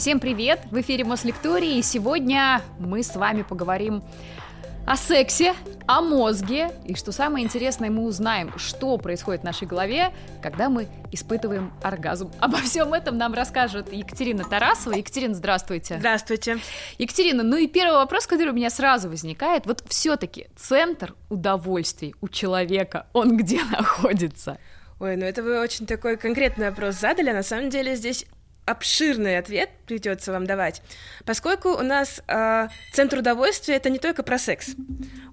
Всем привет! В эфире Мослектории, и сегодня мы с вами поговорим о сексе, о мозге, и что самое интересное, мы узнаем, что происходит в нашей голове, когда мы испытываем оргазм. Обо всем этом нам расскажет Екатерина Тарасова. Екатерина, здравствуйте. Здравствуйте. Екатерина, ну и первый вопрос, который у меня сразу возникает, вот все-таки центр удовольствий у человека, он где находится? Ой, ну это вы очень такой конкретный вопрос задали. На самом деле здесь обширный ответ придется вам давать, поскольку у нас э, центр удовольствия это не только про секс.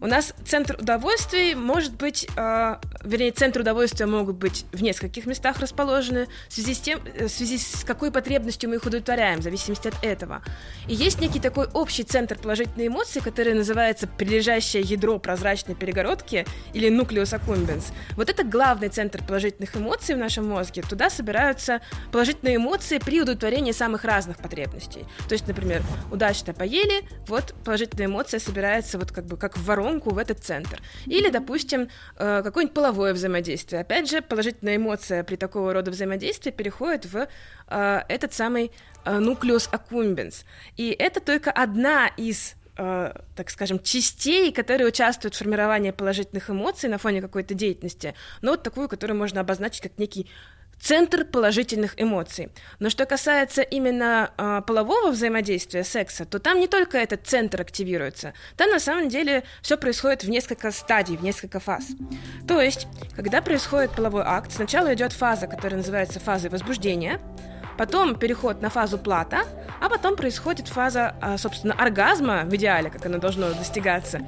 У нас центр удовольствия может быть, э, вернее, центр удовольствия могут быть в нескольких местах расположены в связи с тем, э, в связи с какой потребностью мы их удовлетворяем, в зависимости от этого. И есть некий такой общий центр положительной эмоции, который называется прилежащее ядро прозрачной перегородки или nucleus accumbens. Вот это главный центр положительных эмоций в нашем мозге. Туда собираются положительные эмоции при удовлетворении самых разных потребностей. То есть, например, удачно поели, вот положительная эмоция собирается вот как бы как в воронку в этот центр. Или, допустим, э, какое-нибудь половое взаимодействие. Опять же, положительная эмоция при такого рода взаимодействии переходит в э, этот самый нуклеус э, аккумбенс. И это только одна из так скажем, частей, которые участвуют в формировании положительных эмоций на фоне какой-то деятельности, но вот такую, которую можно обозначить как некий центр положительных эмоций. Но что касается именно э, полового взаимодействия, секса, то там не только этот центр активируется, там на самом деле все происходит в несколько стадий, в несколько фаз. То есть, когда происходит половой акт, сначала идет фаза, которая называется фазой возбуждения, потом переход на фазу плата, а потом происходит фаза, а, собственно, оргазма в идеале, как оно должно достигаться.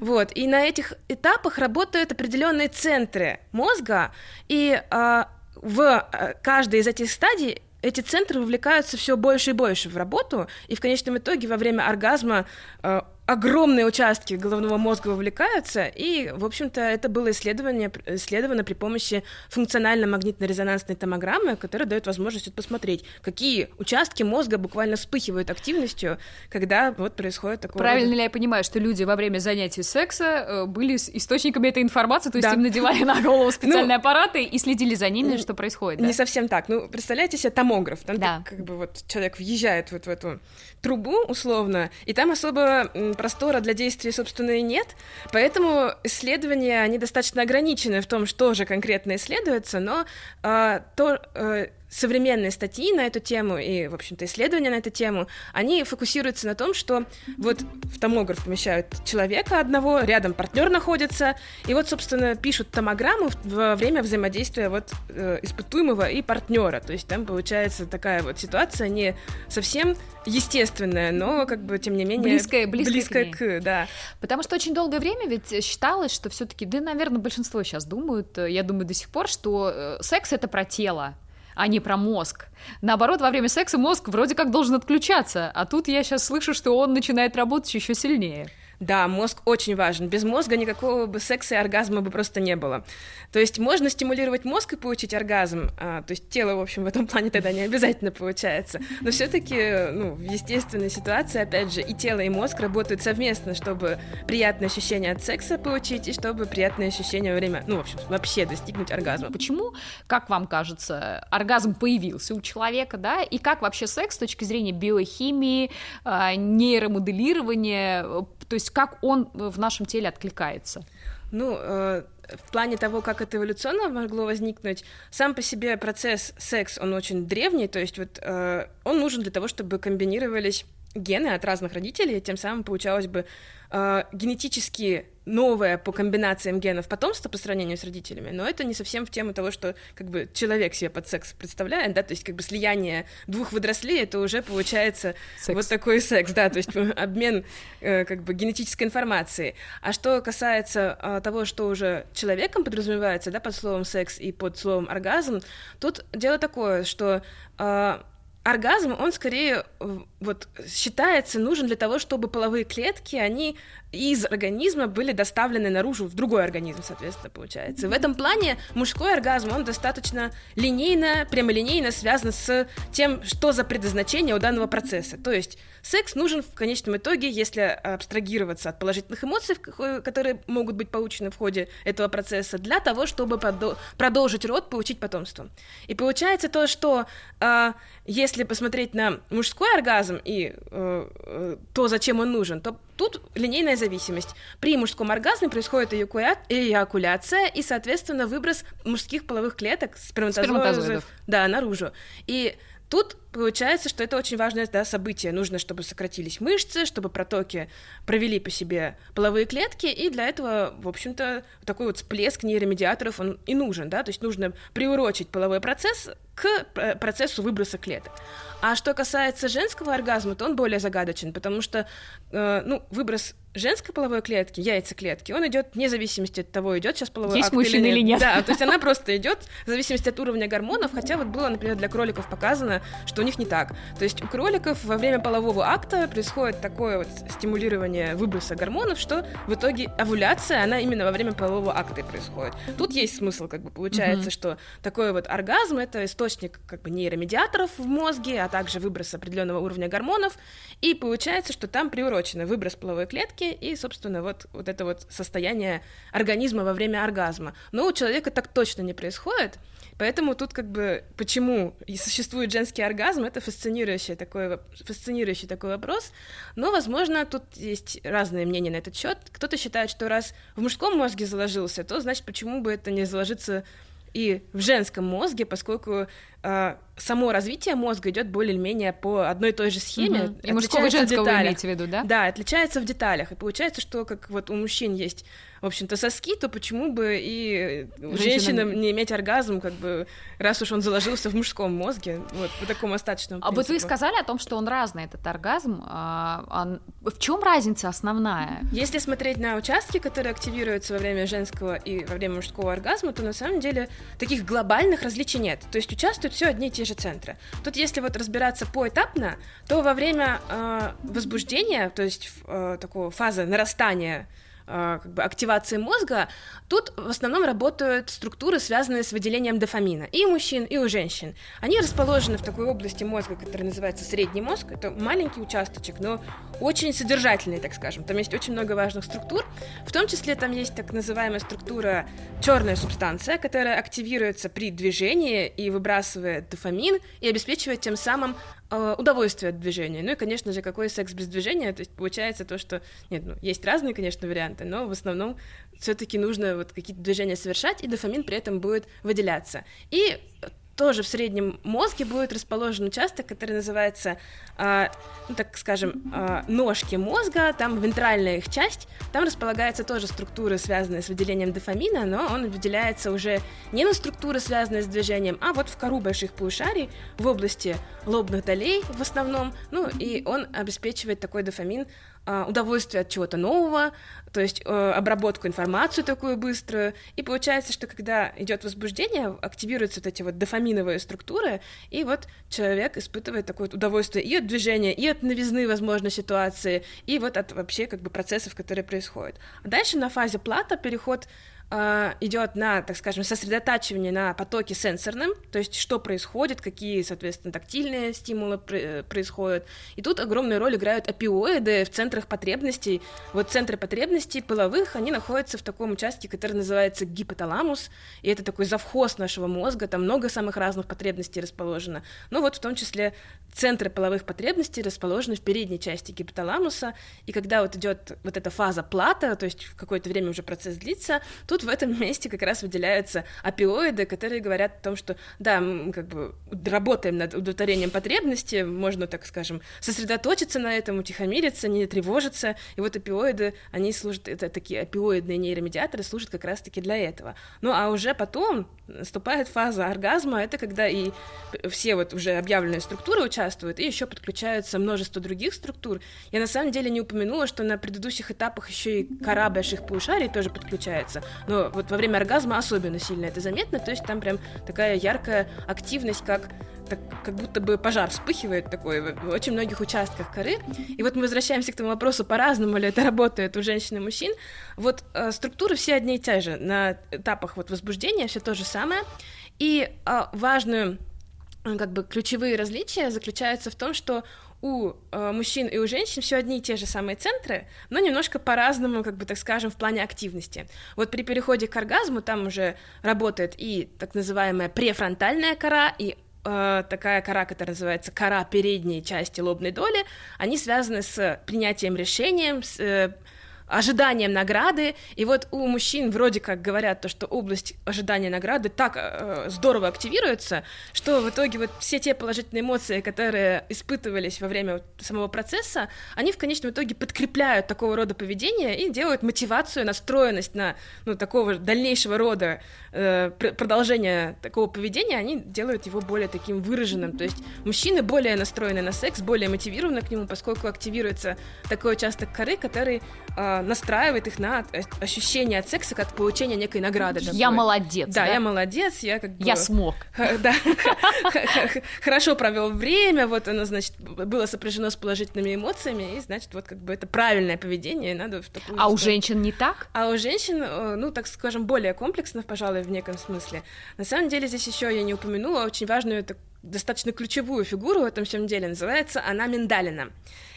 Вот. И на этих этапах работают определенные центры мозга, и а, в э, каждой из этих стадий эти центры вовлекаются все больше и больше в работу, и в конечном итоге во время оргазма э, огромные участки головного мозга вовлекаются, и, в общем-то, это было исследование, исследовано при помощи функционально-магнитно-резонансной томограммы, которая дает возможность посмотреть, какие участки мозга буквально вспыхивают активностью, когда вот происходит такое. Правильно рода... ли я понимаю, что люди во время занятий секса э, были источниками этой информации, то есть да. им надевали на голову специальные ну, аппараты и следили за ними, что происходит? Да? Не совсем так. Ну, представляете себе томограф, там да. как бы вот человек въезжает вот в эту трубу условно, и там особо простора для действий, собственно, и нет, поэтому исследования, они достаточно ограничены в том, что же конкретно исследуется, но э, то, э, современные статьи на эту тему и, в общем-то, исследования на эту тему, они фокусируются на том, что вот в томограф помещают человека одного, рядом партнер находится, и вот, собственно, пишут томограмму во время взаимодействия вот э, испытуемого и партнера. То есть там получается такая вот ситуация не совсем естественная, но как бы тем не менее близкая, близкая, близкая к, к, да. Потому что очень долгое время ведь считалось, что все-таки, да, наверное, большинство сейчас думают, э, я думаю до сих пор, что э, секс это про тело а не про мозг. Наоборот, во время секса мозг вроде как должен отключаться, а тут я сейчас слышу, что он начинает работать еще сильнее. Да, мозг очень важен. Без мозга никакого бы секса и оргазма бы просто не было. То есть можно стимулировать мозг и получить оргазм, а, то есть тело, в общем, в этом плане тогда не обязательно получается. Но все-таки, ну, в естественной ситуации, опять же, и тело, и мозг работают совместно, чтобы приятное ощущение от секса получить и чтобы приятное ощущение во время, ну, в общем, вообще достигнуть оргазма. Почему, как вам кажется, оргазм появился у человека, да, и как вообще секс с точки зрения биохимии, а, нейромоделирования то есть как он в нашем теле откликается? Ну, э, в плане того, как это эволюционно могло возникнуть, сам по себе процесс секс, он очень древний, то есть вот э, он нужен для того, чтобы комбинировались гены от разных родителей, тем самым получалось бы э, генетически новое по комбинациям генов потомство по сравнению с родителями, но это не совсем в тему того, что как бы человек себе под секс представляет, да, то есть как бы слияние двух водорослей, это уже получается секс. вот такой секс, да, то есть обмен э, как бы генетической информацией. А что касается э, того, что уже человеком подразумевается, да, под словом секс и под словом оргазм, тут дело такое, что э, оргазм, он скорее вот считается нужен для того, чтобы половые клетки, они из организма были доставлены наружу в другой организм, соответственно, получается. В этом плане мужской оргазм, он достаточно линейно, прямолинейно связан с тем, что за предназначение у данного процесса. То есть секс нужен в конечном итоге, если абстрагироваться от положительных эмоций, которые могут быть получены в ходе этого процесса, для того, чтобы продолжить род, получить потомство. И получается то, что э, если посмотреть на мужской оргазм и э, э, то, зачем он нужен, то тут линейная зависимость. При мужском оргазме происходит эякуляция и, соответственно, выброс мужских половых клеток, сперматозоидов, да, наружу. И Тут получается, что это очень важное да, событие. Нужно, чтобы сократились мышцы, чтобы протоки провели по себе половые клетки, и для этого, в общем-то, такой вот всплеск нейромедиаторов он и нужен, да, то есть нужно приурочить половой процесс к процессу выброса клеток. А что касается женского оргазма, то он более загадочен, потому что, э, ну, выброс женской половой клетки, яйцеклетки, он идет вне зависимости от того, идет сейчас половой Есть акт мужчина или нет. Да, то есть она просто идет в зависимости от уровня гормонов, хотя вот было, например, для кроликов показано, что у них не так. То есть у кроликов во время полового акта происходит такое вот стимулирование выброса гормонов, что в итоге овуляция, она именно во время полового акта и происходит. Тут есть смысл, как бы получается, что такой вот оргазм это источник как бы нейромедиаторов в мозге, а также выброс определенного уровня гормонов, и получается, что там приурочено выброс половой клетки клетки и, собственно, вот, вот это вот состояние организма во время оргазма. Но у человека так точно не происходит, поэтому тут как бы почему и существует женский оргазм, это фасцинирующий такой, фасцинирующий такой вопрос, но, возможно, тут есть разные мнения на этот счет. Кто-то считает, что раз в мужском мозге заложился, то, значит, почему бы это не заложиться и в женском мозге, поскольку само развитие мозга идет более-менее по одной и той же схеме. Угу. И мужского и женского вы имеете в виду, да? Да, отличается в деталях. И получается, что как вот у мужчин есть, в общем-то, соски, то почему бы и Женщина... женщинам не иметь оргазм, как бы, раз уж он заложился в мужском мозге, вот, по такому остаточному принципу. А вот вы сказали о том, что он разный, этот оргазм. А, а в чем разница основная? Если смотреть на участки, которые активируются во время женского и во время мужского оргазма, то на самом деле таких глобальных различий нет. То есть участвуют все одни и те же центры. Тут, если вот разбираться поэтапно, то во время э, возбуждения, то есть э, такого фазы нарастания как бы активации мозга, тут в основном работают структуры, связанные с выделением дофамина. И у мужчин, и у женщин. Они расположены в такой области мозга, которая называется средний мозг. Это маленький участочек, но очень содержательный, так скажем. Там есть очень много важных структур. В том числе там есть так называемая структура черная субстанция, которая активируется при движении и выбрасывает дофамин и обеспечивает тем самым э, удовольствие от движения. Ну и, конечно же, какой секс без движения? То есть получается то, что... Нет, ну, есть разные, конечно, варианты, но в основном все таки нужно вот какие-то движения совершать, и дофамин при этом будет выделяться. И тоже в среднем мозге будет расположен участок, который называется, э, ну, так скажем, э, ножки мозга, там вентральная их часть, там располагаются тоже структуры, связанные с выделением дофамина, но он выделяется уже не на структуры, связанные с движением, а вот в кору больших полушарий, в области лобных долей в основном, ну, и он обеспечивает такой дофамин удовольствие от чего-то нового, то есть э, обработку информацию такую быструю. И получается, что когда идет возбуждение, активируются вот эти вот дофаминовые структуры, и вот человек испытывает такое вот удовольствие и от движения, и от новизны, возможно, ситуации, и вот от вообще как бы процессов, которые происходят. А дальше на фазе плата переход идет на, так скажем, сосредотачивание на потоке сенсорном, то есть что происходит, какие, соответственно, тактильные стимулы пр- происходят. И тут огромную роль играют опиоиды в центрах потребностей. Вот центры потребностей половых, они находятся в таком участке, который называется гипоталамус, и это такой завхоз нашего мозга, там много самых разных потребностей расположено. Ну вот в том числе центры половых потребностей расположены в передней части гипоталамуса, и когда вот идет вот эта фаза плата, то есть какое-то время уже процесс длится, тут в этом месте как раз выделяются опиоиды, которые говорят о том, что да, мы как бы работаем над удовлетворением потребности, можно, так скажем, сосредоточиться на этом, утихомириться, не тревожиться, и вот опиоиды, они служат, это такие опиоидные нейромедиаторы служат как раз-таки для этого. Ну, а уже потом наступает фаза оргазма, это когда и все вот уже объявленные структуры участвуют, и еще подключаются множество других структур. Я на самом деле не упомянула, что на предыдущих этапах еще и кора больших полушарий тоже подключается. Но вот во время оргазма особенно сильно это заметно, то есть там прям такая яркая активность, как так, как будто бы пожар вспыхивает такой в очень многих участках коры. И вот мы возвращаемся к тому вопросу, по-разному ли это работает у женщин и мужчин. Вот э, структуры все одни и те же. На этапах вот возбуждения все то же самое. И э, важную как бы ключевые различия заключаются в том, что у э, мужчин и у женщин все одни и те же самые центры, но немножко по-разному, как бы так скажем, в плане активности. Вот при переходе к оргазму там уже работает и так называемая префронтальная кора, и э, такая кора, которая называется кора передней части лобной доли, они связаны с принятием решения, с э, ожиданием награды. И вот у мужчин вроде как говорят то, что область ожидания награды так э, здорово активируется, что в итоге вот все те положительные эмоции, которые испытывались во время вот самого процесса, они в конечном итоге подкрепляют такого рода поведение и делают мотивацию, настроенность на ну, такого дальнейшего рода э, продолжения такого поведения, они делают его более таким выраженным. То есть мужчины более настроены на секс, более мотивированы к нему, поскольку активируется такой участок коры, который э, настраивает их на ощущение от секса как получение некой награды. Такой. Я молодец. Да, да, я молодец, я как бы... Я смог. Да, хорошо провел время, вот оно, значит, было сопряжено с положительными эмоциями, и, значит, вот как бы это правильное поведение, надо в такую... А у женщин не так? А у женщин, э, ну, так скажем, более комплексно, пожалуй, в неком смысле. На самом деле здесь еще я не упомянула очень важную, это достаточно ключевую фигуру в этом всем деле, называется она миндалина.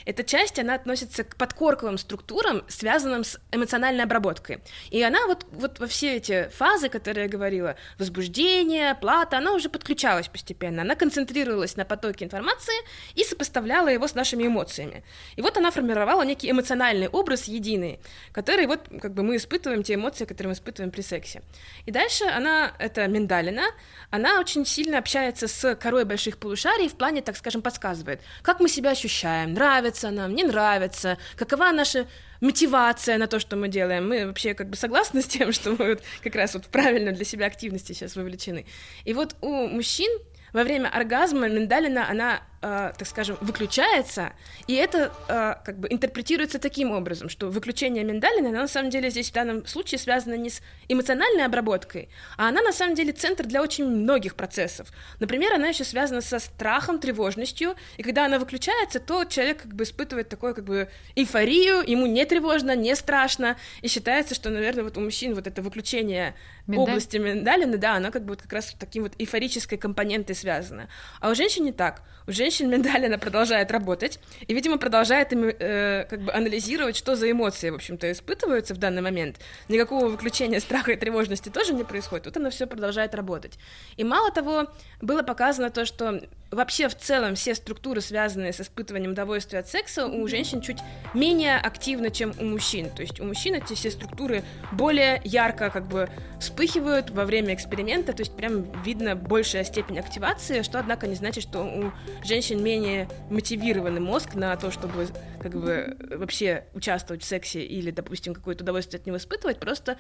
Эта часть, она относится к подкорковым структурам, связанным с эмоциональной обработкой. И она вот, вот во все эти фазы, которые я говорила, возбуждение, плата, она уже подключалась постепенно. Она концентрировалась на потоке информации и сопоставляла его с нашими эмоциями. И вот она формировала некий эмоциональный образ единый, который вот как бы мы испытываем те эмоции, которые мы испытываем при сексе. И дальше она, это миндалина, она очень сильно общается с корой больших полушарий в плане, так скажем, подсказывает, как мы себя ощущаем, нравится нам, не нравится, какова наша мотивация на то, что мы делаем. Мы вообще как бы согласны с тем, что мы вот как раз вот в правильную для себя активности сейчас вовлечены. И вот у мужчин во время оргазма миндалина, она э, так скажем, выключается, и это э, как бы интерпретируется таким образом, что выключение миндалины, она на самом деле здесь в данном случае связана не с эмоциональной обработкой, а она на самом деле центр для очень многих процессов. Например, она еще связана со страхом, тревожностью, и когда она выключается, то человек как бы испытывает такую как бы эйфорию, ему не тревожно, не страшно, и считается, что, наверное, вот у мужчин вот это выключение Миндаль? области миндалины, да, она как бы вот как раз таким вот эйфорической компонентой связана. А у женщин не так. У женщин миндалина продолжает работать и, видимо, продолжает им, э, как бы анализировать, что за эмоции, в общем-то, испытываются в данный момент. Никакого выключения страха и тревожности тоже не происходит. Тут она все продолжает работать. И мало того, было показано то, что вообще в целом все структуры, связанные с испытыванием удовольствия от секса, у женщин чуть менее активны, чем у мужчин. То есть у мужчин эти все структуры более ярко как бы вспыхивают во время эксперимента, то есть прям видно большая степень активации, что, однако, не значит, что у женщин менее мотивированный мозг на то, чтобы как бы вообще участвовать в сексе или, допустим, какое-то удовольствие от него испытывать, просто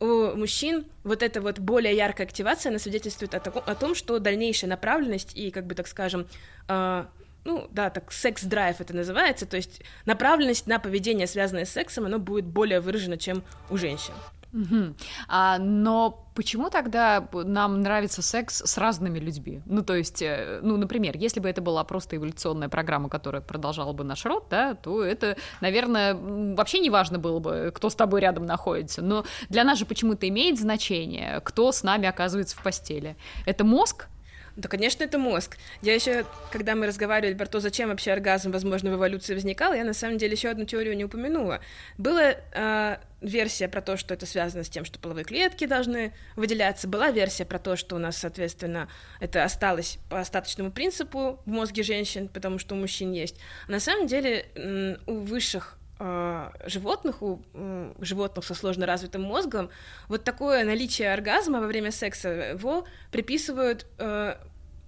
у мужчин вот эта вот более яркая активация, она свидетельствует о, таком, о том, что дальнейшая направленность и, как бы так скажем, э, ну да, так секс-драйв это называется, то есть направленность на поведение, связанное с сексом, оно будет более выражено, чем у женщин. Угу. А, но почему тогда нам нравится секс с разными людьми? Ну, то есть, э, ну, например, если бы это была просто эволюционная программа, которая продолжала бы наш род, да, то это, наверное, вообще не важно было бы, кто с тобой рядом находится. Но для нас же почему-то имеет значение, кто с нами оказывается в постели. Это мозг, да, конечно, это мозг. Я еще, когда мы разговаривали про то, зачем вообще оргазм, возможно, в эволюции возникал, я на самом деле еще одну теорию не упомянула. Была э, версия про то, что это связано с тем, что половые клетки должны выделяться. Была версия про то, что у нас, соответственно, это осталось по остаточному принципу в мозге женщин, потому что у мужчин есть. На самом деле у высших животных, у животных со сложно развитым мозгом, вот такое наличие оргазма во время секса его приписывают э,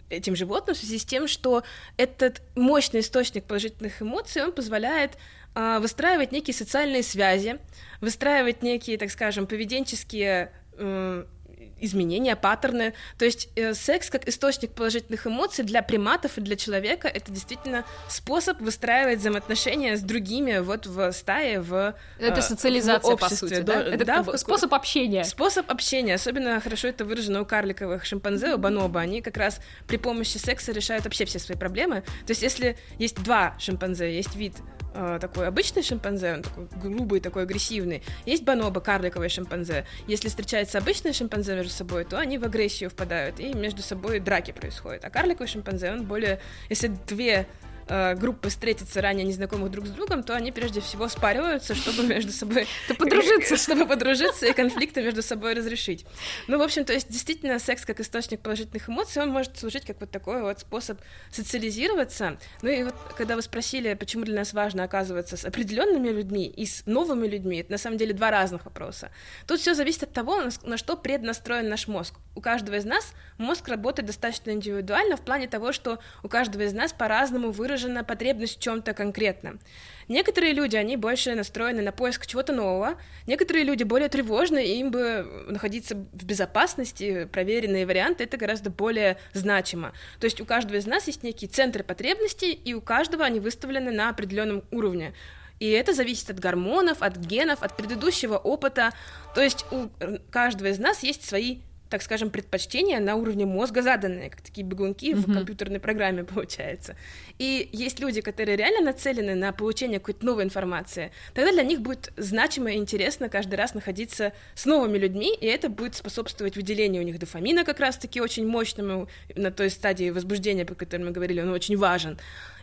этим животным в связи с тем, что этот мощный источник положительных эмоций, он позволяет э, выстраивать некие социальные связи, выстраивать некие, так скажем, поведенческие изменения, паттерны. То есть э, секс как источник положительных эмоций для приматов и для человека это действительно способ выстраивать взаимоотношения с другими вот в стае, в Это э, социализация, в обществе, по сути, да? да? Это Да, как бы способ общения. Способ общения, особенно хорошо это выражено у карликовых шимпанзе, у бонобо, они как раз при помощи секса решают вообще все свои проблемы. То есть если есть два шимпанзе, есть вид э, такой обычный шимпанзе, он такой грубый, такой агрессивный, есть бонобо, карликовые шимпанзе. Если встречаются обычные шимпанзе между собой, то они в агрессию впадают, и между собой драки происходят. А карликовый шимпанзе, он более... Если две э, группы встретятся ранее незнакомых друг с другом, то они прежде всего спариваются, чтобы между собой подружиться. чтобы подружиться и конфликты между собой разрешить. Ну, в общем, то есть действительно секс как источник положительных эмоций, он может служить как вот такой вот способ социализироваться. Ну и вот когда вы спросили, почему для нас важно оказываться с определенными людьми и с новыми людьми, это на самом деле два разных вопроса. Тут все зависит от того, на что преднастроен наш мозг. У каждого из нас мозг работает достаточно индивидуально в плане того, что у каждого из нас по-разному выражена потребность в чем-то конкретном. Некоторые люди, они больше настроены на поиск чего-то нового, некоторые люди более тревожны, и им бы находиться в безопасности, проверенные варианты, это гораздо более значимо. То есть у каждого из нас есть некие центры потребностей, и у каждого они выставлены на определенном уровне. И это зависит от гормонов, от генов, от предыдущего опыта. То есть у каждого из нас есть свои так скажем, предпочтения на уровне мозга заданные, как такие бегунки в Мгм. компьютерной программе, получается. И есть люди, которые реально нацелены на получение какой-то новой информации, тогда для них будет значимо и интересно каждый раз находиться с новыми людьми, и это будет способствовать выделению у них дофамина как раз-таки очень мощному на той стадии возбуждения, по которой мы говорили, он очень важен.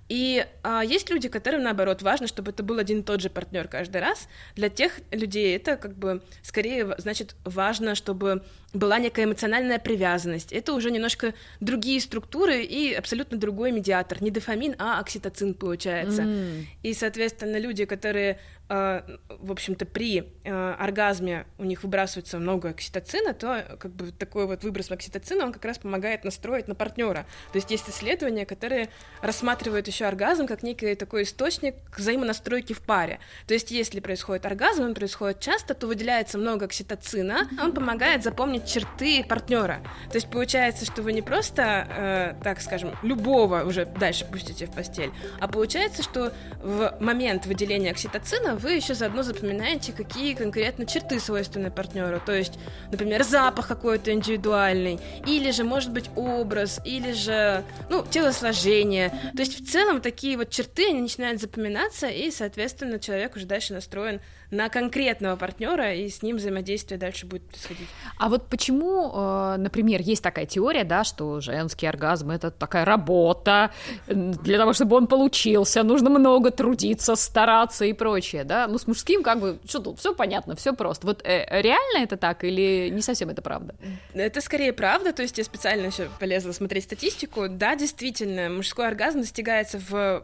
И а, есть люди, которым, наоборот, важно, чтобы это был один и тот же партнер каждый раз. Для тех людей это как бы скорее, в- значит, важно, чтобы была некая эмоциональная привязанность. Это уже немножко другие структуры и абсолютно другой медиатор. Не дофамин, а окситоцин получается. М. И, соответственно, люди, которые, э, в общем-то, при э, оргазме у них выбрасывается много окситоцина, то как бы такой вот выброс окситоцина, он как раз помогает настроить на партнера. То есть есть исследования, которые рассматривают еще оргазм как некий такой источник взаимонастройки в паре. То есть если происходит оргазм, он происходит часто, то выделяется много окситоцина, он помогает запомнить черты партнера. То есть получается, что вы не просто, э, так скажем, любого уже дальше пустите в постель, а получается, что в момент выделения окситоцина вы еще заодно запоминаете, какие конкретно черты свойственны партнеру. То есть, например, запах какой-то индивидуальный, или же, может быть, образ, или же, ну, телосложение. То есть, в целом, такие вот черты, они начинают запоминаться, и, соответственно, человек уже дальше настроен на конкретного партнера, и с ним взаимодействие дальше будет происходить. А вот почему, э, например, есть такая теория, да, что женский оргазм это такая работа, для того, чтобы он получился, нужно много трудиться, стараться и прочее, да? Ну, с мужским как бы, что тут, все понятно, все просто. Вот э, реально это так или не совсем это правда? Это скорее правда, то есть я специально еще полезла смотреть статистику. Да, действительно, мужской оргазм достигается в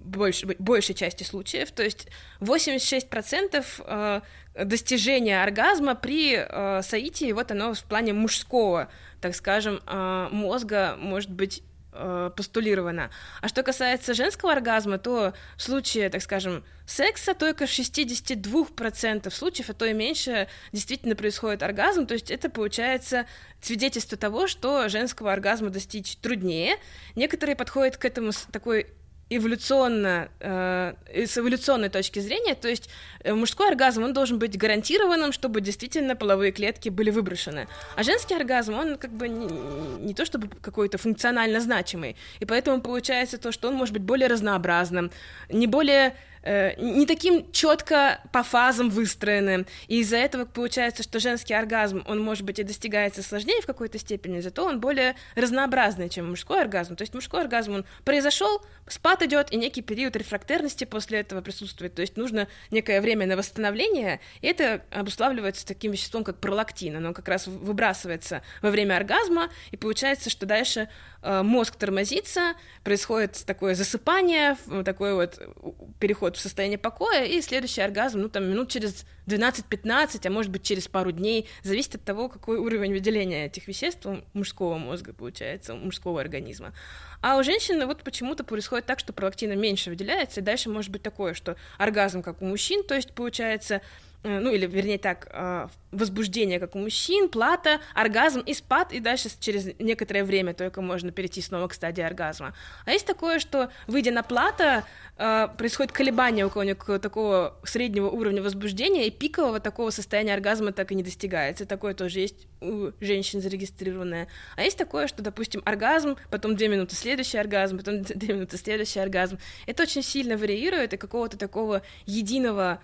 больш- большей части случаев, то есть 86% э, достижения оргазма при э, соитии, вот оно в плане мужского, так скажем, э, мозга может быть постулировано. А что касается женского оргазма, то в случае, так скажем, секса только в 62% случаев, а то и меньше, действительно происходит оргазм. То есть это получается свидетельство того, что женского оргазма достичь труднее. Некоторые подходят к этому с такой эволюционно, э, с эволюционной точки зрения, то есть э, мужской оргазм, он должен быть гарантированным, чтобы действительно половые клетки были выброшены. А женский оргазм, он как бы не, не то чтобы какой-то функционально значимый, и поэтому получается то, что он может быть более разнообразным, не более не таким четко по фазам выстроенным. И из-за этого получается, что женский оргазм, он, может быть, и достигается сложнее в какой-то степени, зато он более разнообразный, чем мужской оргазм. То есть мужской оргазм, он произошел, спад идет, и некий период рефрактерности после этого присутствует. То есть нужно некое время на восстановление, и это обуславливается таким веществом, как пролактин. Оно как раз выбрасывается во время оргазма, и получается, что дальше э, мозг тормозится, происходит такое засыпание, такой вот переход в состояние покоя, и следующий оргазм, ну, там, минут через 12-15, а может быть, через пару дней, зависит от того, какой уровень выделения этих веществ у мужского мозга, получается, у мужского организма. А у женщины вот почему-то происходит так, что пролактина меньше выделяется, и дальше может быть такое, что оргазм, как у мужчин, то есть, получается, ну или вернее так, э, возбуждение, как у мужчин, плата, оргазм и спад, и дальше через некоторое время только можно перейти снова к стадии оргазма. А есть такое, что, выйдя на плата, э, происходит колебание у кого-нибудь такого среднего уровня возбуждения, и пикового такого состояния оргазма так и не достигается. Такое тоже есть у женщин зарегистрированное. А есть такое, что, допустим, оргазм, потом две минуты следующий оргазм, потом две минуты следующий оргазм. Это очень сильно варьирует, и какого-то такого единого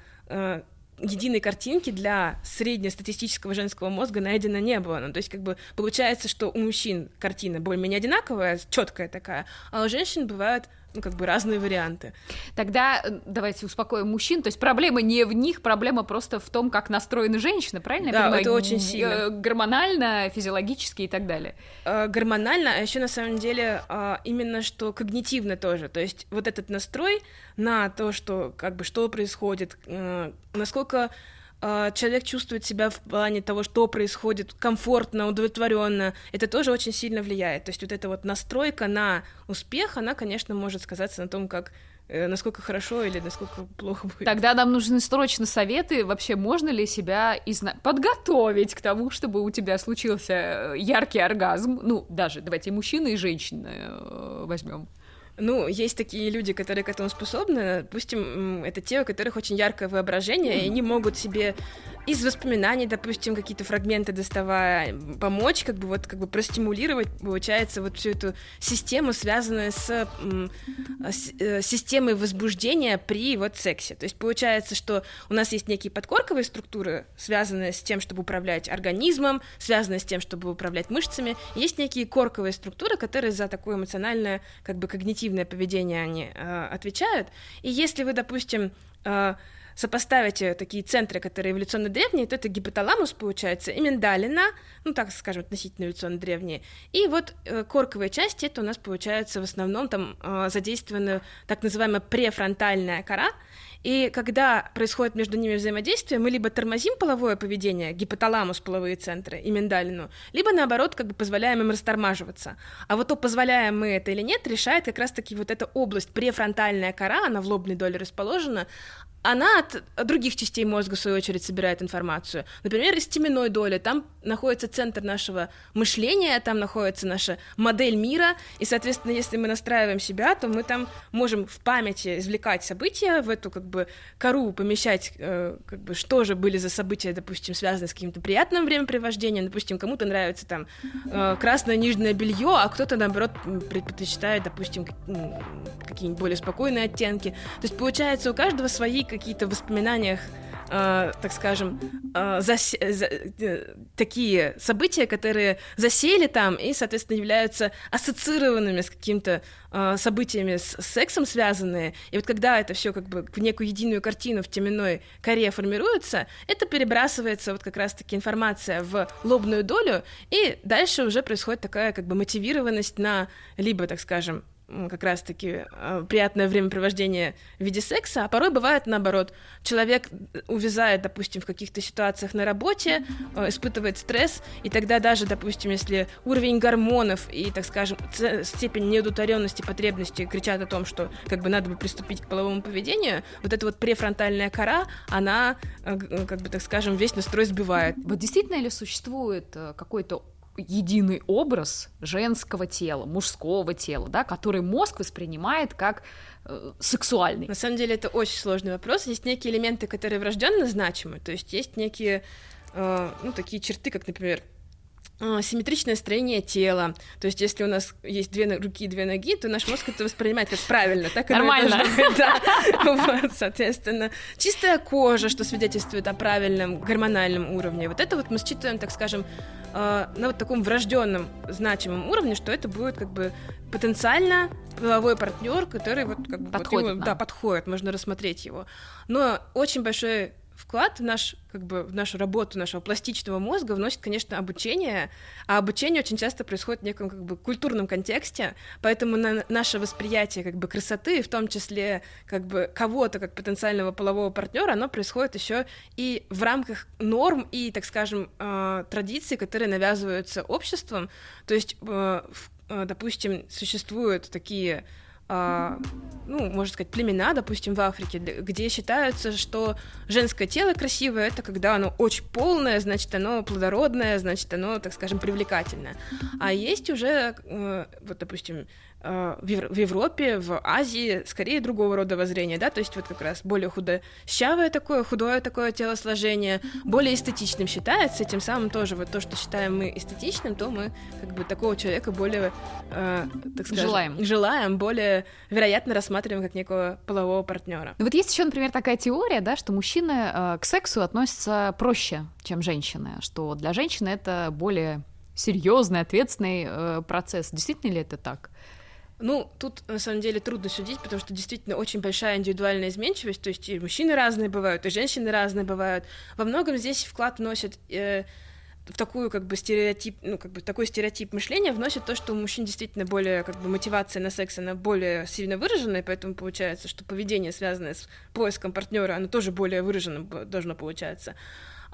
единой картинки для среднестатистического женского мозга найдено не было. Ну, то есть, как бы, получается, что у мужчин картина более-менее одинаковая, четкая такая, а у женщин бывают ну, как бы разные варианты. Тогда э, давайте успокоим мужчин. То есть проблема не в них, проблема просто в том, как настроены женщины, правильно? Да, это очень сильно. Э, гормонально, физиологически и так далее. Э, гормонально, а еще на самом деле а, именно что когнитивно тоже. То есть вот этот настрой на то, что как бы что происходит, насколько человек чувствует себя в плане того, что происходит, комфортно, удовлетворенно, это тоже очень сильно влияет. То есть вот эта вот настройка на успех, она, конечно, может сказаться на том, как э, насколько хорошо или насколько плохо будет. Тогда нам нужны срочно советы, вообще можно ли себя изна... подготовить к тому, чтобы у тебя случился э, яркий оргазм, ну, даже, давайте и мужчины, и женщины э, возьмем. Ну, есть такие люди, которые к этому способны. Допустим, это те, у которых очень яркое воображение, и они могут себе из воспоминаний, допустим, какие-то фрагменты доставая, помочь, как бы вот как бы простимулировать, получается, вот всю эту систему, связанную с, с э, системой возбуждения при вот сексе. То есть получается, что у нас есть некие подкорковые структуры, связанные с тем, чтобы управлять организмом, связанные с тем, чтобы управлять мышцами. Есть некие корковые структуры, которые за такое эмоциональное, как бы когнитивное поведение они э, отвечают. И если вы, допустим, э, сопоставите такие центры, которые эволюционно древние, то это гипоталамус, получается, и миндалина, ну, так скажем, относительно эволюционно древние, и вот э, корковые части, это у нас, получается, в основном там э, задействована так называемая префронтальная кора, и когда происходит между ними взаимодействие, мы либо тормозим половое поведение, гипоталамус, половые центры и миндалину, либо наоборот как бы позволяем им растормаживаться. А вот то, позволяем мы это или нет, решает как раз-таки вот эта область, префронтальная кора, она в лобной доле расположена, она от других частей мозга, в свою очередь, собирает информацию. Например, из теменной доли. Там находится центр нашего мышления, там находится наша модель мира, и, соответственно, если мы настраиваем себя, то мы там можем в памяти извлекать события, в эту как бы кору помещать, э, как бы, что же были за события, допустим, связанные с каким-то приятным времяпривождением. Допустим, кому-то нравится там э, красное нижнее белье, а кто-то, наоборот, предпочитает, допустим, какие-нибудь более спокойные оттенки. То есть, получается, у каждого свои какие-то воспоминаниях э, так скажем, э, зас... за... э, такие события, которые засели там и, соответственно, являются ассоциированными с каким-то э, событиями с сексом связанные. И вот когда это все как бы в некую единую картину в теменной коре формируется, это перебрасывается вот как раз-таки информация в лобную долю, и дальше уже происходит такая как бы мотивированность на либо, так скажем, как раз-таки э, приятное времяпровождение в виде секса, а порой бывает наоборот. Человек увязает, допустим, в каких-то ситуациях на работе, э, испытывает стресс, и тогда даже, допустим, если уровень гормонов и, так скажем, степень неудовлетворенности потребностей кричат о том, что как бы надо бы приступить к половому поведению, вот эта вот префронтальная кора, она, э, как бы, так скажем, весь настрой сбивает. Вот действительно ли существует какой-то единый образ женского тела, мужского тела, да, который мозг воспринимает как э, сексуальный. На самом деле это очень сложный вопрос. Есть некие элементы, которые врожденно значимы, то есть есть некие, э, ну, такие черты, как, например, симметричное строение тела. То есть, если у нас есть две руки и две ноги, то наш мозг это воспринимает как правильно, так Нормально. Быть, да. вот, соответственно, чистая кожа, что свидетельствует о правильном гормональном уровне. Вот это вот мы считаем, так скажем, э, на вот таком врожденном значимом уровне, что это будет как бы потенциально половой партнер, который вот как бы подходит, вот его, да, подходит, можно рассмотреть его. Но очень большой вклад в, наш, как бы, в нашу работу нашего пластичного мозга вносит, конечно, обучение, а обучение очень часто происходит в неком как бы, культурном контексте, поэтому на наше восприятие как бы, красоты, в том числе как бы, кого-то как потенциального полового партнера, оно происходит еще и в рамках норм и, так скажем, э, традиций, которые навязываются обществом. То есть, э, э, допустим, существуют такие а, ну, можно сказать, племена, допустим, в Африке, где считается, что женское тело красивое, это когда оно очень полное, значит, оно плодородное, значит, оно, так скажем, привлекательное. А есть уже, э, вот, допустим, в Европе, в Азии скорее другого рода воззрения, да, то есть вот как раз более худощавое такое, худое такое телосложение, более эстетичным считается, тем самым тоже вот то, что считаем мы эстетичным, то мы как бы такого человека более, э, так скажем, желаем. желаем, более вероятно рассматриваем как некого полового партнера. Вот есть еще, например, такая теория, да, что мужчины э, к сексу относятся проще, чем женщины, что для женщины это более серьезный, ответственный э, процесс. Действительно ли это так? Ну, тут на самом деле трудно судить, потому что действительно очень большая индивидуальная изменчивость, то есть и мужчины разные бывают, и женщины разные бывают. Во многом здесь вклад вносит э, в такую как бы стереотип, ну как бы такой стереотип мышления вносит то, что у мужчин действительно более как бы мотивация на секс она более сильно выраженная, поэтому получается, что поведение связанное с поиском партнера, оно тоже более выраженным должно получаться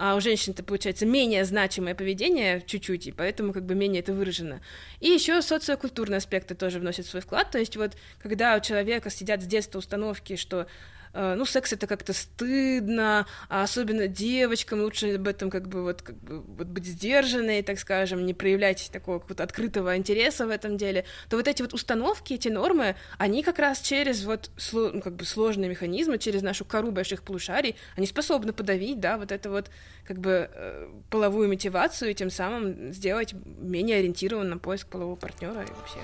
а у женщин это получается менее значимое поведение чуть-чуть, и поэтому как бы менее это выражено. И еще социокультурные аспекты тоже вносят свой вклад, то есть вот когда у человека сидят с детства установки, что ну, секс это как-то стыдно, а особенно девочкам лучше об этом как бы вот, как бы вот быть сдержанной, так скажем, не проявлять такого какого-то открытого интереса в этом деле, то вот эти вот установки, эти нормы, они как раз через вот ну, как бы сложные механизмы, через нашу кору больших полушарий, они способны подавить, да, вот это вот как бы э, половую мотивацию и тем самым сделать менее ориентированным на поиск полового партнера и вообще.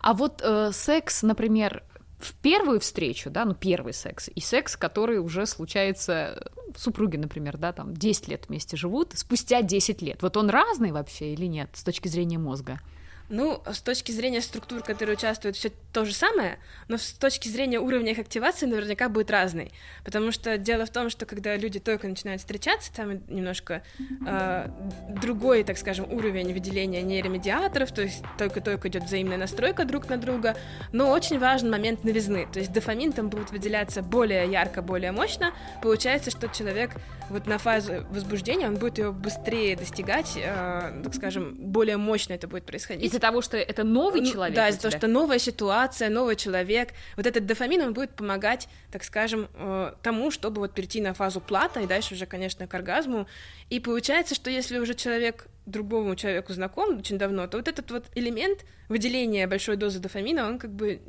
А вот э, секс, например, в первую встречу, да, ну, первый секс, и секс, который уже случается, супруги, например, да, там, 10 лет вместе живут, спустя 10 лет. Вот он разный вообще или нет с точки зрения мозга? Ну, с точки зрения структур, которые участвуют, все то же самое, но с точки зрения уровня их активации наверняка будет разный. Потому что дело в том, что когда люди только начинают встречаться, там немножко э, другой, так скажем, уровень выделения нейромедиаторов, то есть только-только идет взаимная настройка друг на друга, но очень важен момент новизны. То есть дофамин там будет выделяться более ярко, более мощно. Получается, что человек вот на фазу возбуждения, он будет ее быстрее достигать, э, так скажем, более мощно это будет происходить из-за того, что это новый человек. Да, из-за того, что новая ситуация, новый человек. Вот этот дофамин, он будет помогать, так скажем, э, тому, чтобы вот перейти на фазу плата и дальше уже, конечно, к оргазму. И получается, что если уже человек другому человеку знаком очень давно, то вот этот вот элемент выделения большой дозы дофамина, он как бы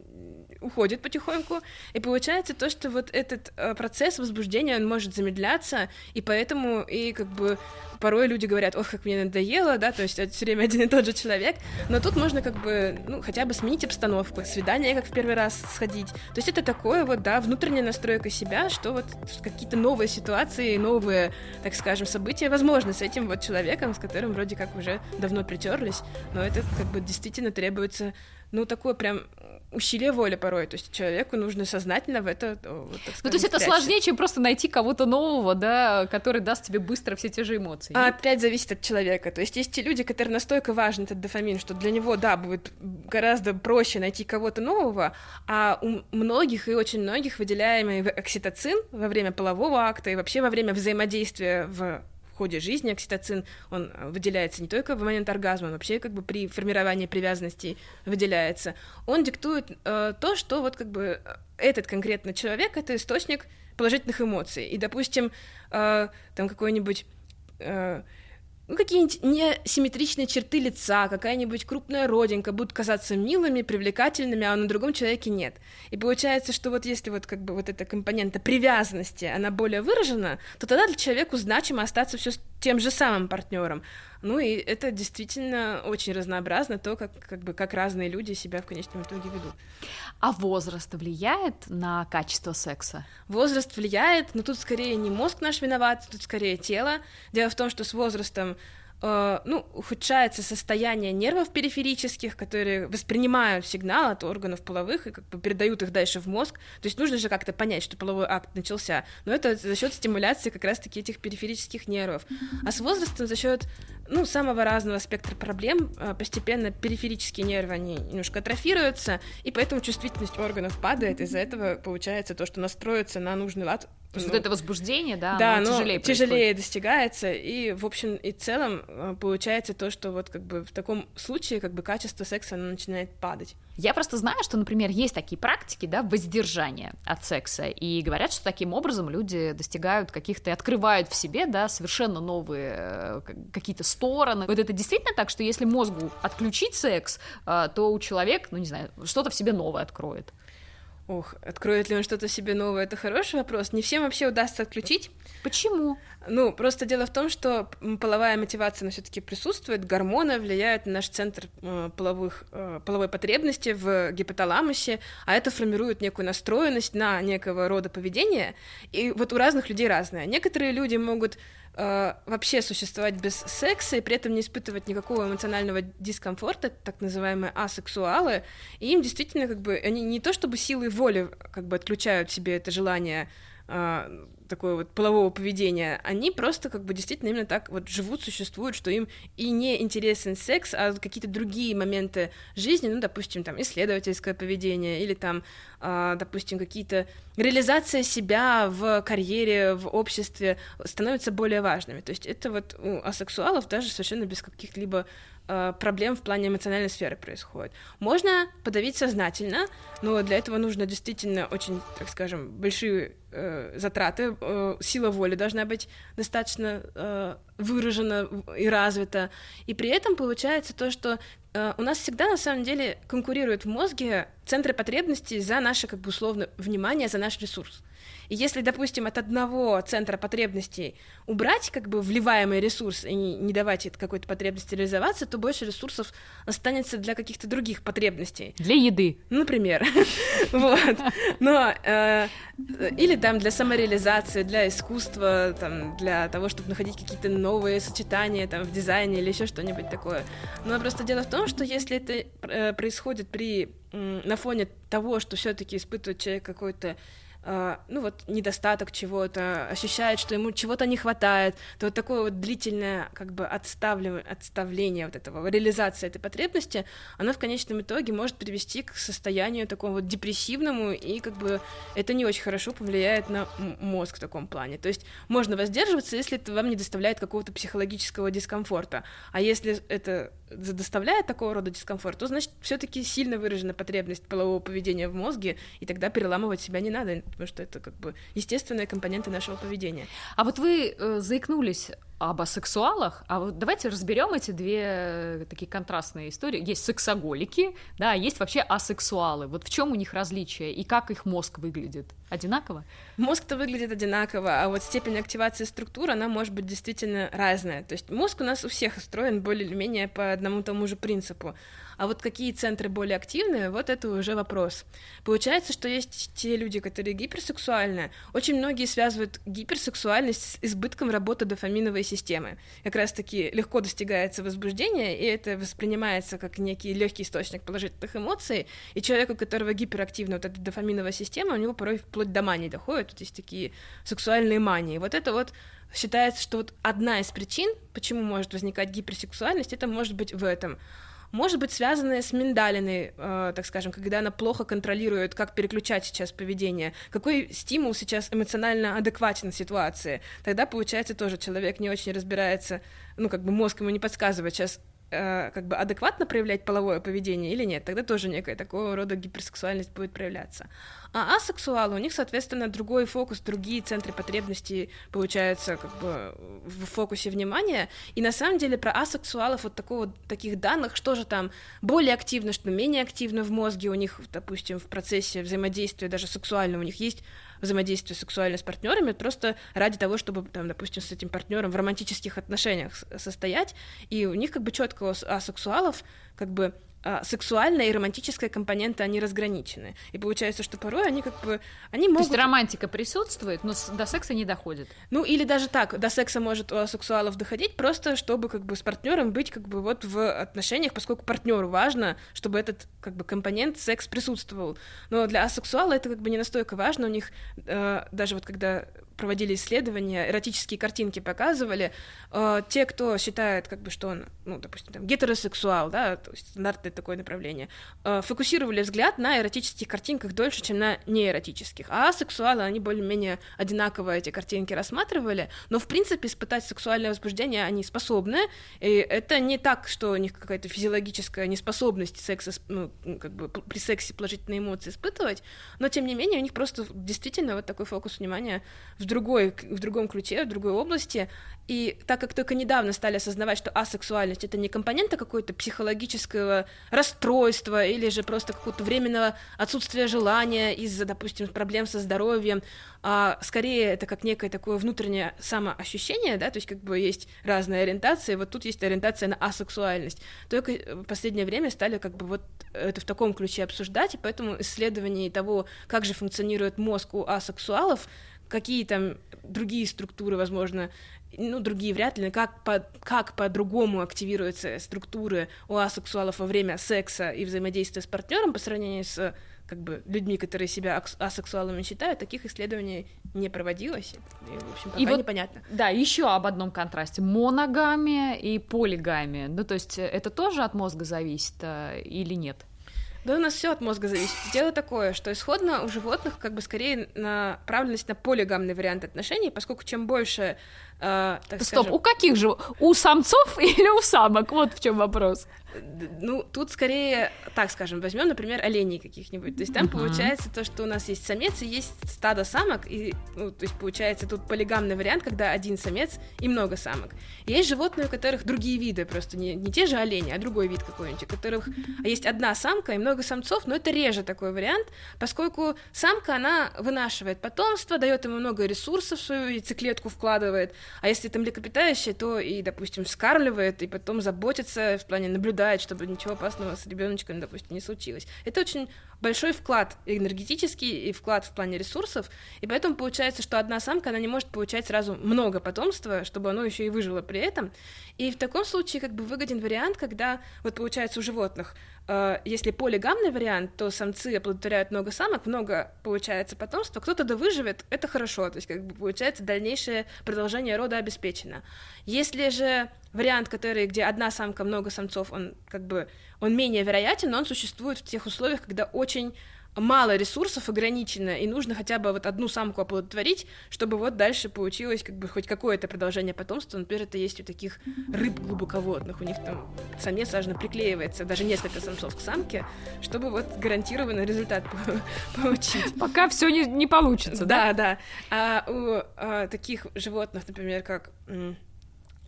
уходит потихоньку, и получается то, что вот этот э, процесс возбуждения, он может замедляться, и поэтому и как бы порой люди говорят, ох, как мне надоело, да, то есть это все время один и тот же человек, но тут можно как бы, ну, хотя бы сменить обстановку, свидание как в первый раз сходить, то есть это такое вот, да, внутренняя настройка себя, что вот какие-то новые ситуации, новые, так скажем, события. Возможны с этим вот человеком, с которым вроде как уже давно притерлись, но это как бы действительно требуется, ну, такое прям усилие воли порой, то есть человеку нужно сознательно в это, вот, так скажем, Ну, то есть это сложнее, чем просто найти кого-то нового, да, который даст тебе быстро все те же эмоции. А опять зависит от человека, то есть есть те люди, которые настолько важен этот дофамин, что для него, да, будет гораздо проще найти кого-то нового, а у многих и очень многих выделяемый окситоцин во время полового акта и вообще во время взаимодействия в ходе жизни окситоцин, он э, выделяется не только в момент оргазма, он вообще как бы при формировании привязанности выделяется. Он диктует э, то, что вот как бы э, этот конкретно человек — это источник положительных эмоций. И, допустим, э, там какой-нибудь... Э, ну, какие-нибудь несимметричные черты лица, какая-нибудь крупная родинка будут казаться милыми, привлекательными, а на другом человеке нет. И получается, что вот если вот как бы вот эта компонента привязанности, она более выражена, то тогда для человека значимо остаться все тем же самым партнером. Ну и это действительно очень разнообразно, то, как, как, бы, как разные люди себя в конечном итоге ведут. А возраст влияет на качество секса? Возраст влияет, но тут скорее не мозг наш виноват, тут скорее тело. Дело в том, что с возрастом ну, ухудшается состояние нервов периферических, которые воспринимают сигнал от органов половых и как бы передают их дальше в мозг. То есть нужно же как-то понять, что половой акт начался. Но это за счет стимуляции как раз-таки этих периферических нервов. А с возрастом за счет ну, самого разного спектра проблем э, постепенно периферические нервы, они немножко атрофируются, и поэтому чувствительность органов падает, из-за этого получается то, что настроиться на нужный лад то есть ну, вот это возбуждение, да, да, оно тяжелее, тяжелее достигается, и в общем и целом э, получается то, что вот как бы в таком случае как бы качество секса оно начинает падать. Я просто знаю, что, например, есть такие практики, да, воздержания от секса, и говорят, что таким образом люди достигают каких-то, открывают в себе, да, совершенно новые э, какие-то стороны. Вот это действительно так, что если мозгу отключить секс, э, то у человека, ну не знаю, что-то в себе новое откроет. Ох, откроет ли он что-то себе новое, это хороший вопрос. Не всем вообще удастся отключить. Почему? Ну, просто дело в том, что половая мотивация, она все-таки присутствует, гормоны влияют на наш центр э, половых, э, половой потребности в гипоталамусе, а это формирует некую настроенность на некого рода поведения, и вот у разных людей разное. Некоторые люди могут э, вообще существовать без секса и при этом не испытывать никакого эмоционального дискомфорта, так называемые асексуалы, и им действительно как бы они не то чтобы силой воли как бы отключают себе это желание такое вот полового поведения, они просто как бы действительно именно так вот живут, существуют, что им и не интересен секс, а какие-то другие моменты жизни, ну, допустим, там, исследовательское поведение или там, э, допустим, какие-то реализация себя в карьере, в обществе становятся более важными. То есть это вот у асексуалов даже совершенно без каких-либо Э, проблем в плане эмоциональной сферы происходит. Можно подавить сознательно, но для этого нужно действительно очень, так скажем, большие э, затраты. Э, сила воли должна быть достаточно э, выражена и развита. И при этом получается то, что э, у нас всегда на самом деле конкурируют в мозге центры потребностей за наше, как бы условно, внимание, за наш ресурс. И если, допустим, от одного центра потребностей убрать как бы вливаемый ресурс и не, давать какой-то потребности реализоваться, то больше ресурсов останется для каких-то других потребностей. Для еды. Например. Вот. Но э, или там для самореализации, для искусства, там, для того, чтобы находить какие-то новые сочетания там, в дизайне или еще что-нибудь такое. Но просто дело в том, что если это э, происходит при, на фоне того, что все-таки испытывает человек какой-то ну вот недостаток чего-то, ощущает, что ему чего-то не хватает, то вот такое вот длительное как бы отставление, отставление вот этого, реализация этой потребности, оно в конечном итоге может привести к состоянию такому вот депрессивному, и как бы это не очень хорошо повлияет на мозг в таком плане. То есть можно воздерживаться, если это вам не доставляет какого-то психологического дискомфорта, а если это доставляет такого рода дискомфорт, то значит все-таки сильно выражена потребность полового поведения в мозге, и тогда переламывать себя не надо, потому что это как бы естественные компоненты нашего поведения. А вот вы э, заикнулись об асексуалах, а вот давайте разберем эти две э, такие контрастные истории. Есть сексоголики, да, есть вообще асексуалы. Вот в чем у них различие и как их мозг выглядит? Одинаково? Мозг-то выглядит одинаково, а вот степень активации структур, она может быть действительно разная. То есть мозг у нас у всех устроен более или менее по одному тому же принципу. А вот какие центры более активные, вот это уже вопрос. Получается, что есть те люди, которые гиперсексуальны. Очень многие связывают гиперсексуальность с избытком работы дофаминовой системы. Как раз-таки легко достигается возбуждение, и это воспринимается как некий легкий источник положительных эмоций, и человеку, у которого гиперактивна вот эта дофаминовая система, у него порой вплоть до мании доходит, тут есть такие сексуальные мании. Вот это вот считается, что вот одна из причин, почему может возникать гиперсексуальность, это может быть в этом может быть связанное с миндалиной, э, так скажем, когда она плохо контролирует, как переключать сейчас поведение, какой стимул сейчас эмоционально адекватен ситуации. Тогда, получается, тоже человек не очень разбирается, ну, как бы мозг ему не подсказывает сейчас э, как бы адекватно проявлять половое поведение или нет, тогда тоже некая такого рода гиперсексуальность будет проявляться. А асексуалы, у них, соответственно, другой фокус, другие центры потребностей получаются как бы в фокусе внимания. И на самом деле про асексуалов вот такого, таких данных, что же там более активно, что менее активно в мозге у них, допустим, в процессе взаимодействия даже сексуального у них есть взаимодействие сексуально с партнерами просто ради того, чтобы, там, допустим, с этим партнером в романтических отношениях состоять, и у них как бы четко асексуалов как бы сексуальная и романтическая компоненты, они разграничены. И получается, что порой они как бы... Они могут... То есть романтика присутствует, но до секса не доходит. Ну, или даже так, до секса может у сексуалов доходить, просто чтобы как бы с партнером быть как бы вот в отношениях, поскольку партнеру важно, чтобы этот как бы компонент секс присутствовал. Но для асексуала это как бы не настолько важно, у них э, даже вот когда проводили исследования, эротические картинки показывали, э, те, кто считает, как бы, что он, ну, допустим, там, гетеросексуал, да, то есть стандартное такое направление, э, фокусировали взгляд на эротических картинках дольше, чем на неэротических, а сексуалы, они более-менее одинаково эти картинки рассматривали, но, в принципе, испытать сексуальное возбуждение они способны, и это не так, что у них какая-то физиологическая неспособность секса, ну, как бы при сексе положительные эмоции испытывать, но, тем не менее, у них просто действительно вот такой фокус внимания в, другой, в другом ключе, в другой области. И так как только недавно стали осознавать, что асексуальность это не компонента какой-то психологического расстройства или же просто какого-то временного отсутствия желания из-за, допустим, проблем со здоровьем, а скорее это как некое такое внутреннее самоощущение, да, то есть как бы есть разные ориентации, вот тут есть ориентация на асексуальность. Только в последнее время стали как бы вот это в таком ключе обсуждать, и поэтому исследование того, как же функционирует мозг у асексуалов, какие там другие структуры, возможно, ну, другие вряд ли, как, по, как по-другому активируются структуры у асексуалов во время секса и взаимодействия с партнером по сравнению с как бы людьми, которые себя асексуалами считают, таких исследований не проводилось. И, в общем, пока и вот, непонятно. Да, еще об одном контрасте. Моногамия и полигамия. Ну, то есть это тоже от мозга зависит э, или нет? Да у нас все от мозга зависит. Дело такое, что исходно у животных как бы скорее направленность на полигамный вариант отношений, поскольку чем больше Э, Стоп, скажем... у каких же? У самцов или у самок? Вот в чем вопрос. Ну, тут скорее, так скажем, возьмем, например, оленей каких-нибудь. То есть там uh-huh. получается то, что у нас есть самец и есть стадо самок, и, ну, то есть получается тут полигамный вариант, когда один самец и много самок. И есть животные, у которых другие виды, просто не, не те же олени, а другой вид какой-нибудь, у которых есть одна самка и много самцов, но это реже такой вариант, поскольку самка, она вынашивает потомство, дает ему много ресурсов свою яйцеклетку вкладывает, а если это млекопитающее, то и, допустим, вскармливает, и потом заботится, в плане наблюдает, чтобы ничего опасного с ребеночком, допустим, не случилось. Это очень большой вклад энергетический и вклад в плане ресурсов, и поэтому получается, что одна самка, она не может получать сразу много потомства, чтобы оно еще и выжило при этом. И в таком случае как бы выгоден вариант, когда вот получается у животных Э, если полигамный вариант, то самцы оплодотворяют много самок, много получается потомства, кто-то да выживет, это хорошо, то есть как бы получается дальнейшее продолжение рода обеспечено. Если же вариант, который, где одна самка, много самцов, он как бы он менее вероятен, но он существует в тех условиях, когда очень мало ресурсов ограничено, и нужно хотя бы вот одну самку оплодотворить, чтобы вот дальше получилось как бы хоть какое-то продолжение потомства. Например, это есть у таких рыб глубоководных, у них там самец аж приклеивается, даже несколько самцов к самке, чтобы вот гарантированный результат получить. Пока все не, не получится, да? Да, да. А у а, таких животных, например, как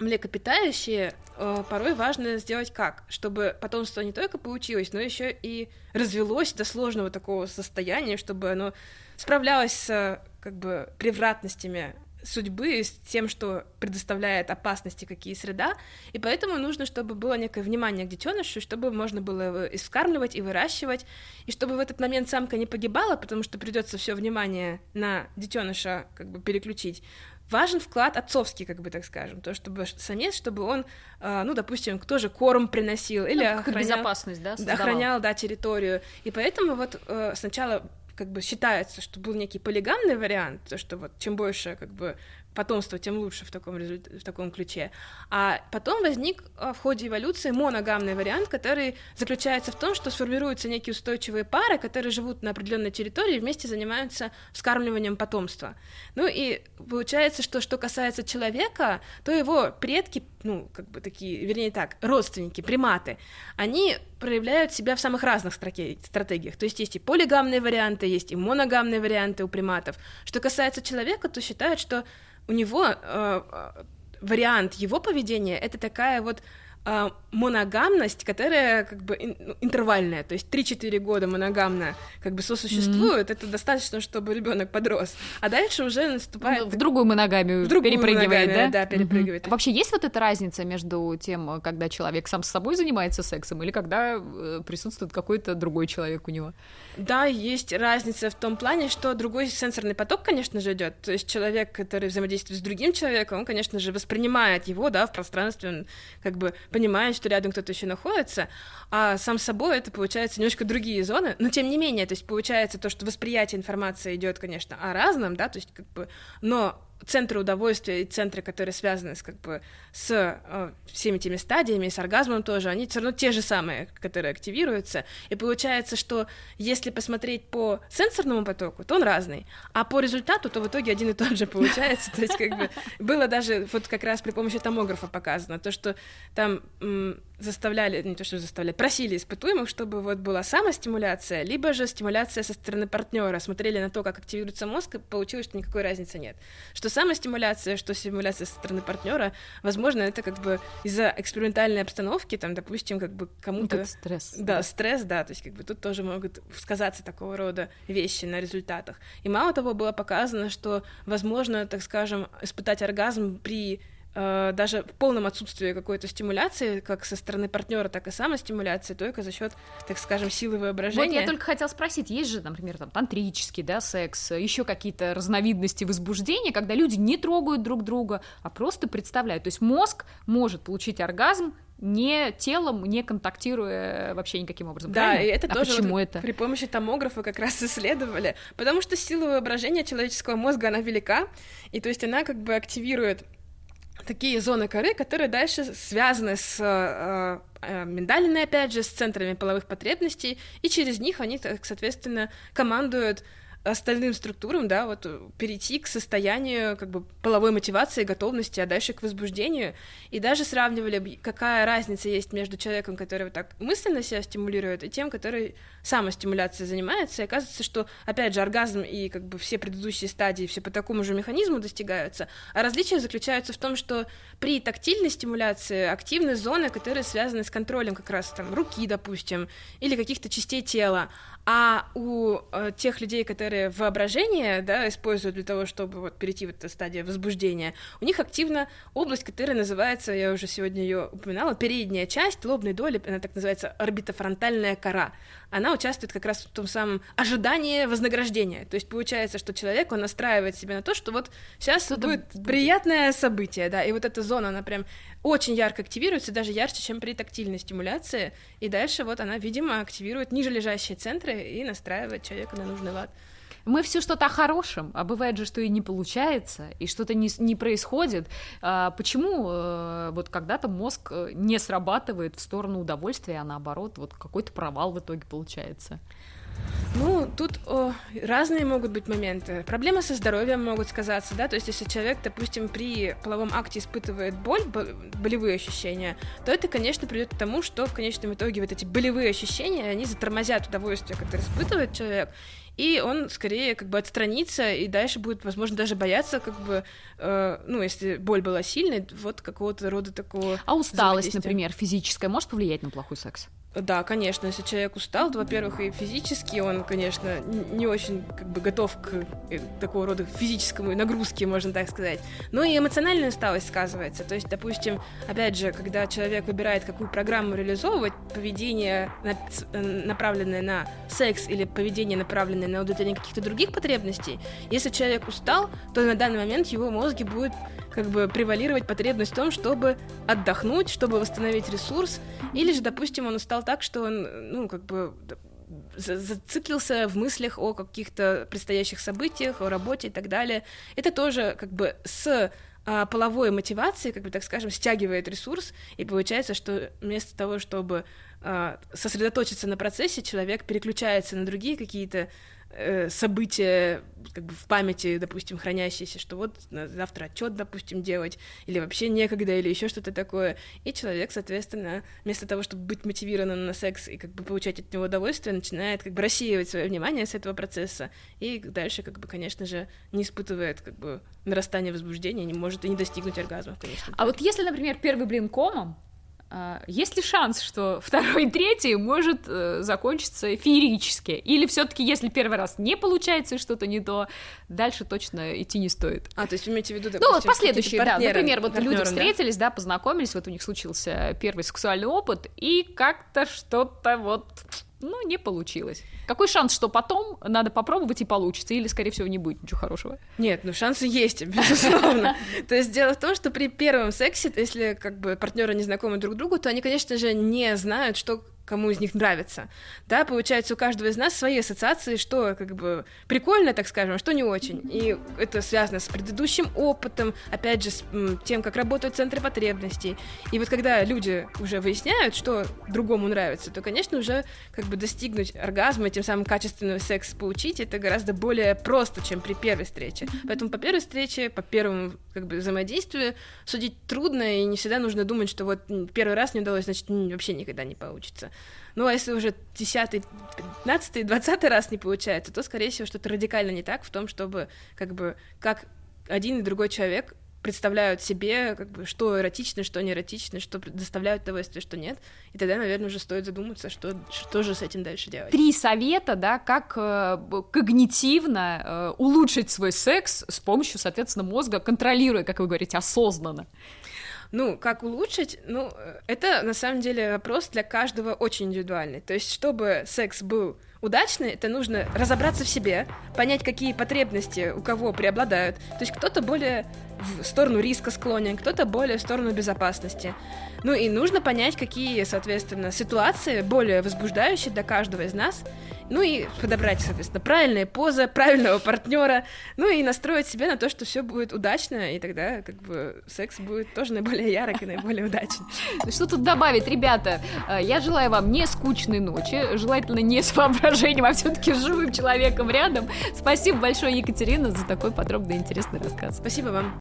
млекопитающие, э, порой важно сделать как? Чтобы потомство не только получилось, но еще и развелось до сложного такого состояния, чтобы оно справлялось с как бы превратностями судьбы, с тем, что предоставляет опасности какие среда, и поэтому нужно, чтобы было некое внимание к детенышу, чтобы можно было его и вскармливать, и выращивать, и чтобы в этот момент самка не погибала, потому что придется все внимание на детеныша как бы переключить, важен вклад отцовский, как бы так скажем, то, чтобы самец, чтобы он, э, ну, допустим, тоже корм приносил или ну, охранял, безопасность, да, создавал. охранял, да, территорию, и поэтому вот э, сначала как бы считается, что был некий полигамный вариант, то, что вот чем больше как бы потомство, тем лучше в таком, в таком ключе. А потом возник а, в ходе эволюции моногамный вариант, который заключается в том, что сформируются некие устойчивые пары, которые живут на определенной территории и вместе занимаются вскармливанием потомства. Ну и получается, что что касается человека, то его предки, ну, как бы такие, вернее так, родственники, приматы, они проявляют себя в самых разных стратегиях. То есть есть и полигамные варианты, есть и моногамные варианты у приматов. Что касается человека, то считают, что у него э, вариант его поведения это такая вот э, моногамность, которая как бы ин, интервальная, то есть 3-4 года моногамно как бы сосуществует, mm-hmm. это достаточно, чтобы ребенок подрос, а дальше уже наступает... В другую моногамию в другую перепрыгивает, моногамию, да? Да, перепрыгивает. Mm-hmm. Вообще есть вот эта разница между тем, когда человек сам с собой занимается сексом, или когда э, присутствует какой-то другой человек у него? Да, есть разница в том плане, что другой сенсорный поток, конечно же, идет. То есть человек, который взаимодействует с другим человеком, он, конечно же, воспринимает его, да, в пространстве, он как бы понимает, что рядом кто-то еще находится, а сам собой это получается немножко другие зоны, но тем не менее, то есть получается то, что восприятие информации идет, конечно, о разном, да, то есть как бы, но центры удовольствия и центры, которые связаны с, как бы, с э, всеми этими стадиями, с оргазмом тоже, они все равно те же самые, которые активируются. И получается, что если посмотреть по сенсорному потоку, то он разный, а по результату, то в итоге один и тот же получается. То есть, как бы, было даже вот как раз при помощи томографа показано, то, что там заставляли, не то что заставляли, просили испытуемых, чтобы вот была самостимуляция, либо же стимуляция со стороны партнера, смотрели на то, как активируется мозг, и получилось, что никакой разницы нет. Что самостимуляция, что стимуляция со стороны партнера, возможно, это как бы из-за экспериментальной обстановки, там, допустим, как бы кому-то... Это стресс. Да, стресс, да, то есть как бы тут тоже могут сказаться такого рода вещи на результатах. И мало того, было показано, что возможно, так скажем, испытать оргазм при даже в полном отсутствии какой-то стимуляции, как со стороны партнера, так и самостимуляции, только за счет, так скажем, силы воображения. Вот я только хотела спросить, есть же, например, там тантрический, да, секс, еще какие-то разновидности возбуждения, когда люди не трогают друг друга, а просто представляют. То есть мозг может получить оргазм не телом, не контактируя вообще никаким образом. Да, правильно? и это а тоже почему вот это? при помощи томографа как раз исследовали, потому что сила воображения человеческого мозга она велика, и то есть она как бы активирует такие зоны коры, которые дальше связаны с э, э, миндалиной, опять же, с центрами половых потребностей, и через них они, соответственно, командуют остальным структурам, да, вот э, перейти к состоянию как бы половой мотивации, готовности, а дальше к возбуждению. И даже сравнивали, какая разница есть между человеком, который вот так мысленно себя стимулирует, и тем, который самостимуляцией занимается. И оказывается, что, опять же, оргазм и как бы все предыдущие стадии все по такому же механизму достигаются. А различие заключается в том, что при тактильной стимуляции активны зоны, которые связаны с контролем как раз там руки, допустим, или каких-то частей тела. А у э, тех людей, которые воображение да, используют для того, чтобы вот, перейти в эту стадию возбуждения, у них активна область, которая называется, я уже сегодня ее упоминала, передняя часть лобной доли, она так называется орбитофронтальная кора. Она участвует как раз в том самом ожидании вознаграждения. То есть получается, что человек, он настраивает себя на то, что вот сейчас будет, будет приятное событие, да, и вот эта зона, она прям очень ярко активируется, даже ярче, чем при тактильной стимуляции, и дальше вот она, видимо, активирует ниже лежащие центры и настраивает человека на нужный лад. Мы все что-то о хорошем, а бывает же, что и не получается, и что-то не, не происходит. А почему э, вот когда-то мозг э, не срабатывает в сторону удовольствия, а наоборот, вот какой-то провал в итоге получается? Ну, тут о, разные могут быть моменты. Проблемы со здоровьем могут сказаться, да, то есть если человек, допустим, при половом акте испытывает боль, болевые ощущения, то это, конечно, придет к тому, что в конечном итоге вот эти болевые ощущения, они затормозят удовольствие, которое испытывает человек, и он скорее как бы отстранится и дальше будет, возможно, даже бояться, как бы, э, ну, если боль была сильной, вот какого-то рода такого. А усталость, например, физическая, может повлиять на плохой секс? Да, конечно, если человек устал, то, во-первых, и физически он, конечно, не очень как бы готов к э, такого рода физическому нагрузке, можно так сказать. Но и эмоциональная усталость сказывается. То есть, допустим, опять же, когда человек выбирает, какую программу реализовывать, поведение, э, направленное на секс или поведение, направленное на удовлетворение каких-то других потребностей, если человек устал, то на данный момент его мозге будет как бы превалировать потребность в том, чтобы отдохнуть, чтобы восстановить ресурс, или же, допустим, он устал так, что он, ну, как бы зациклился в мыслях о каких-то предстоящих событиях, о работе и так далее. Это тоже как бы с а, половой мотивации, как бы так скажем, стягивает ресурс, и получается, что вместо того, чтобы а, сосредоточиться на процессе, человек переключается на другие какие-то Э, события как бы в памяти, допустим, хранящиеся, что вот завтра отчет, допустим, делать, или вообще некогда, или еще что-то такое. И человек, соответственно, вместо того, чтобы быть мотивированным на секс и как бы получать от него удовольствие, начинает как бы рассеивать свое внимание с этого процесса. И дальше, как бы, конечно же, не испытывает как бы нарастание возбуждения, не может и не достигнуть оргазма, конечно. А вот если, например, первый блин комом, есть ли шанс, что второй и третий может э, закончиться феерически? Или все-таки, если первый раз не получается и что-то не то, дальше точно идти не стоит? А, то есть вы имеете в виду, допустим, Ну, вот последующие, да. Например, вот люди встретились, да? да, познакомились, вот у них случился первый сексуальный опыт, и как-то что-то вот ну, не получилось. Какой шанс, что потом надо попробовать и получится, или, скорее всего, не будет ничего хорошего? Нет, ну шансы есть, безусловно. То есть дело в том, что при первом сексе, если как бы партнеры не знакомы друг другу, то они, конечно же, не знают, что кому из них нравится. Да, получается, у каждого из нас свои ассоциации, что как бы прикольно, так скажем, а что не очень. И это связано с предыдущим опытом, опять же, с тем, как работают центры потребностей. И вот когда люди уже выясняют, что другому нравится, то, конечно, уже как бы достигнуть оргазма, тем самым качественный секс получить, это гораздо более просто, чем при первой встрече. Поэтому по первой встрече, по первому как бы взаимодействию судить трудно, и не всегда нужно думать, что вот первый раз не удалось, значит, вообще никогда не получится. Ну, а если уже десятый, пятнадцатый, двадцатый раз не получается, то, скорее всего, что-то радикально не так в том, чтобы, как бы, как один и другой человек представляют себе, как бы, что эротично, что не эротично, что доставляют удовольствие, что нет. И тогда, наверное, уже стоит задуматься, что, что же с этим дальше делать. Три совета, да, как э, когнитивно э, улучшить свой секс с помощью, соответственно, мозга, контролируя, как вы говорите, осознанно. Ну, как улучшить? Ну, это на самом деле вопрос для каждого очень индивидуальный. То есть, чтобы секс был удачный, это нужно разобраться в себе, понять, какие потребности у кого преобладают. То есть кто-то более в сторону риска склонен, кто-то более в сторону безопасности. Ну и нужно понять, какие, соответственно, ситуации более возбуждающие для каждого из нас, ну и подобрать, соответственно, правильные позы, правильного партнера, ну и настроить себя на то, что все будет удачно, и тогда как бы секс будет тоже наиболее ярок и наиболее удачный. Что тут добавить, ребята? Э, я желаю вам не скучной ночи, желательно не с воображением, а все-таки живым человеком рядом. Спасибо большое, Екатерина, за такой подробный и интересный рассказ. Спасибо вам.